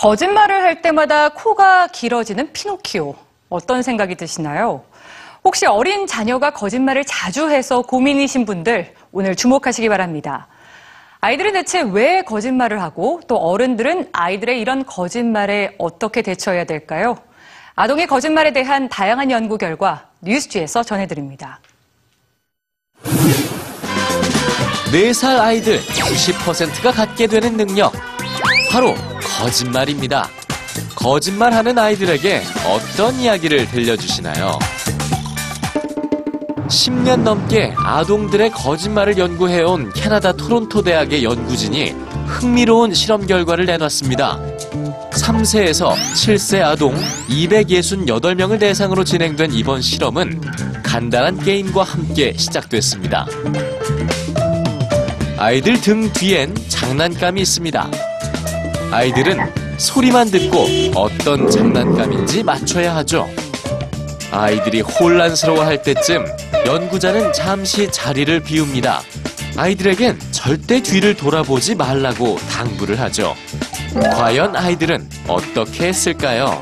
거짓말을 할 때마다 코가 길어지는 피노키오. 어떤 생각이 드시나요? 혹시 어린 자녀가 거짓말을 자주 해서 고민이신 분들 오늘 주목하시기 바랍니다. 아이들은 대체 왜 거짓말을 하고 또 어른들은 아이들의 이런 거짓말에 어떻게 대처해야 될까요? 아동의 거짓말에 대한 다양한 연구 결과 뉴스지에서 전해드립니다. 4살 아이들 90%가 갖게 되는 능력. 바로 거짓말입니다. 거짓말하는 아이들에게 어떤 이야기를 들려주시나요? 10년 넘게 아동들의 거짓말을 연구해온 캐나다 토론토 대학의 연구진이 흥미로운 실험 결과를 내놨습니다. 3세에서 7세 아동 268명을 대상으로 진행된 이번 실험은 간단한 게임과 함께 시작됐습니다. 아이들 등 뒤엔 장난감이 있습니다. 아이들은 소리만 듣고 어떤 장난감인지 맞춰야 하죠. 아이들이 혼란스러워 할 때쯤 연구자는 잠시 자리를 비웁니다. 아이들에겐 절대 뒤를 돌아보지 말라고 당부를 하죠. 과연 아이들은 어떻게 했을까요?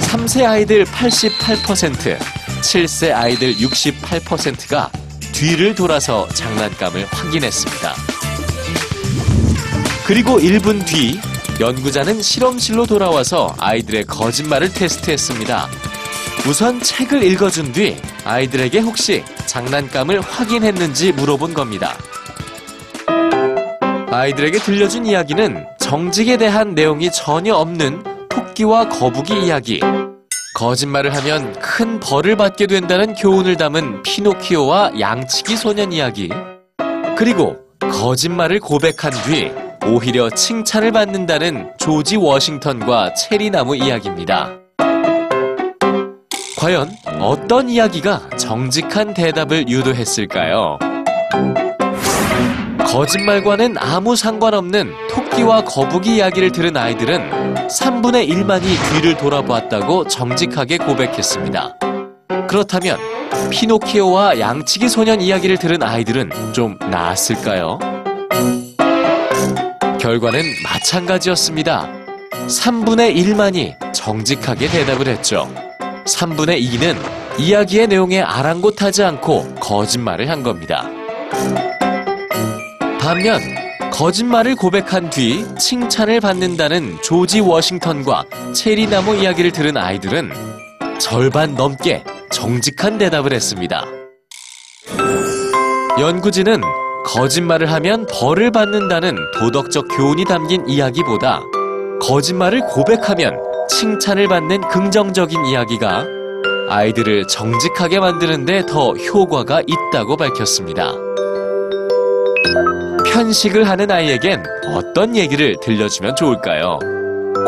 3세 아이들 88%, 7세 아이들 68%가 뒤를 돌아서 장난감을 확인했습니다. 그리고 1분 뒤 연구자는 실험실로 돌아와서 아이들의 거짓말을 테스트했습니다. 우선 책을 읽어준 뒤 아이들에게 혹시 장난감을 확인했는지 물어본 겁니다. 아이들에게 들려준 이야기는 정직에 대한 내용이 전혀 없는 토끼와 거북이 이야기. 거짓말을 하면 큰 벌을 받게 된다는 교훈을 담은 피노키오와 양치기 소년 이야기. 그리고 거짓말을 고백한 뒤 오히려 칭찬을 받는다는 조지 워싱턴과 체리나무 이야기입니다. 과연 어떤 이야기가 정직한 대답을 유도했을까요? 거짓말과는 아무 상관없는 토끼와 거북이 이야기를 들은 아이들은 3분의 1만이 뒤를 돌아보았다고 정직하게 고백했습니다. 그렇다면 피노키오와 양치기 소년 이야기를 들은 아이들은 좀 나았을까요? 결과는 마찬가지였습니다. 3분의 1만이 정직하게 대답을 했죠. 3분의 2는 이야기의 내용에 아랑곳하지 않고 거짓말을 한 겁니다. 반면 거짓말을 고백한 뒤 칭찬을 받는다는 조지 워싱턴과 체리나무 이야기를 들은 아이들은 절반 넘게 정직한 대답을 했습니다. 연구진은 거짓말을 하면 벌을 받는다는 도덕적 교훈이 담긴 이야기보다 거짓말을 고백하면 칭찬을 받는 긍정적인 이야기가 아이들을 정직하게 만드는데 더 효과가 있다고 밝혔습니다. 편식을 하는 아이에겐 어떤 얘기를 들려주면 좋을까요?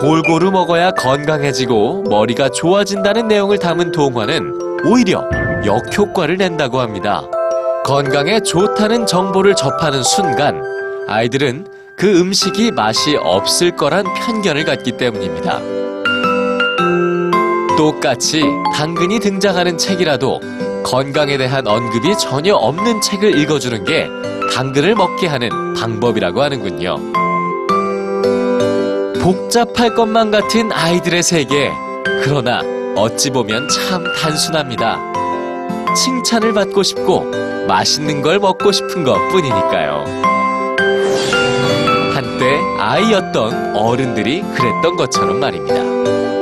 골고루 먹어야 건강해지고 머리가 좋아진다는 내용을 담은 동화는 오히려 역효과를 낸다고 합니다. 건강에 좋다는 정보를 접하는 순간 아이들은 그 음식이 맛이 없을 거란 편견을 갖기 때문입니다. 똑같이 당근이 등장하는 책이라도 건강에 대한 언급이 전혀 없는 책을 읽어주는 게 당근을 먹게 하는 방법이라고 하는군요. 복잡할 것만 같은 아이들의 세계. 그러나 어찌 보면 참 단순합니다. 칭찬을 받고 싶고 맛있는 걸 먹고 싶은 것 뿐이니까요. 한때 아이였던 어른들이 그랬던 것처럼 말입니다.